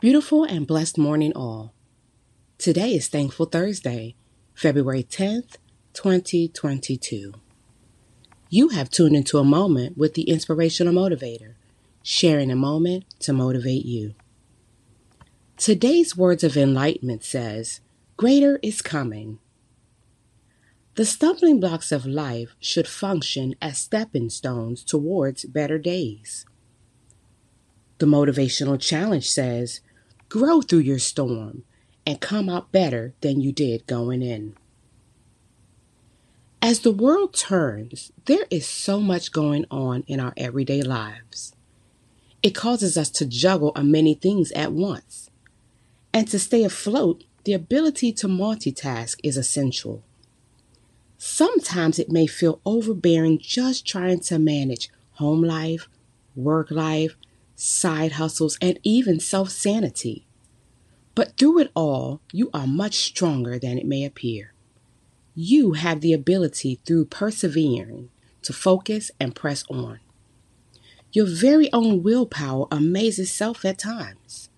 Beautiful and blessed morning, all. Today is Thankful Thursday, February 10th, 2022. You have tuned into a moment with the Inspirational Motivator, sharing a moment to motivate you. Today's words of enlightenment says, Greater is coming. The stumbling blocks of life should function as stepping stones towards better days. The motivational challenge says, grow through your storm and come out better than you did going in. As the world turns, there is so much going on in our everyday lives. It causes us to juggle a many things at once. And to stay afloat, the ability to multitask is essential. Sometimes it may feel overbearing just trying to manage home life, work life, side hustles, and even self sanity. But through it all, you are much stronger than it may appear. You have the ability through persevering to focus and press on. Your very own willpower amazes self at times.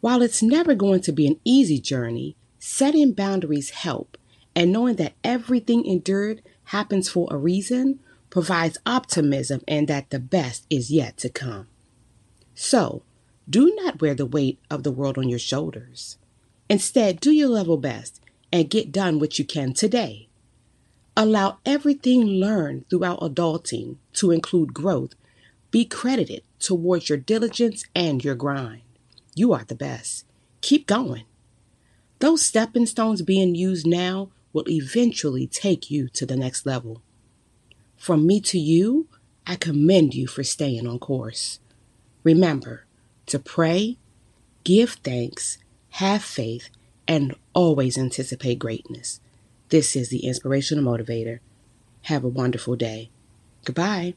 While it's never going to be an easy journey, setting boundaries help, and knowing that everything endured happens for a reason provides optimism and that the best is yet to come. So, do not wear the weight of the world on your shoulders. Instead, do your level best and get done what you can today. Allow everything learned throughout adulting to include growth be credited towards your diligence and your grind. You are the best. Keep going. Those stepping stones being used now will eventually take you to the next level. From me to you, I commend you for staying on course. Remember to pray, give thanks, have faith, and always anticipate greatness. This is the Inspirational Motivator. Have a wonderful day. Goodbye.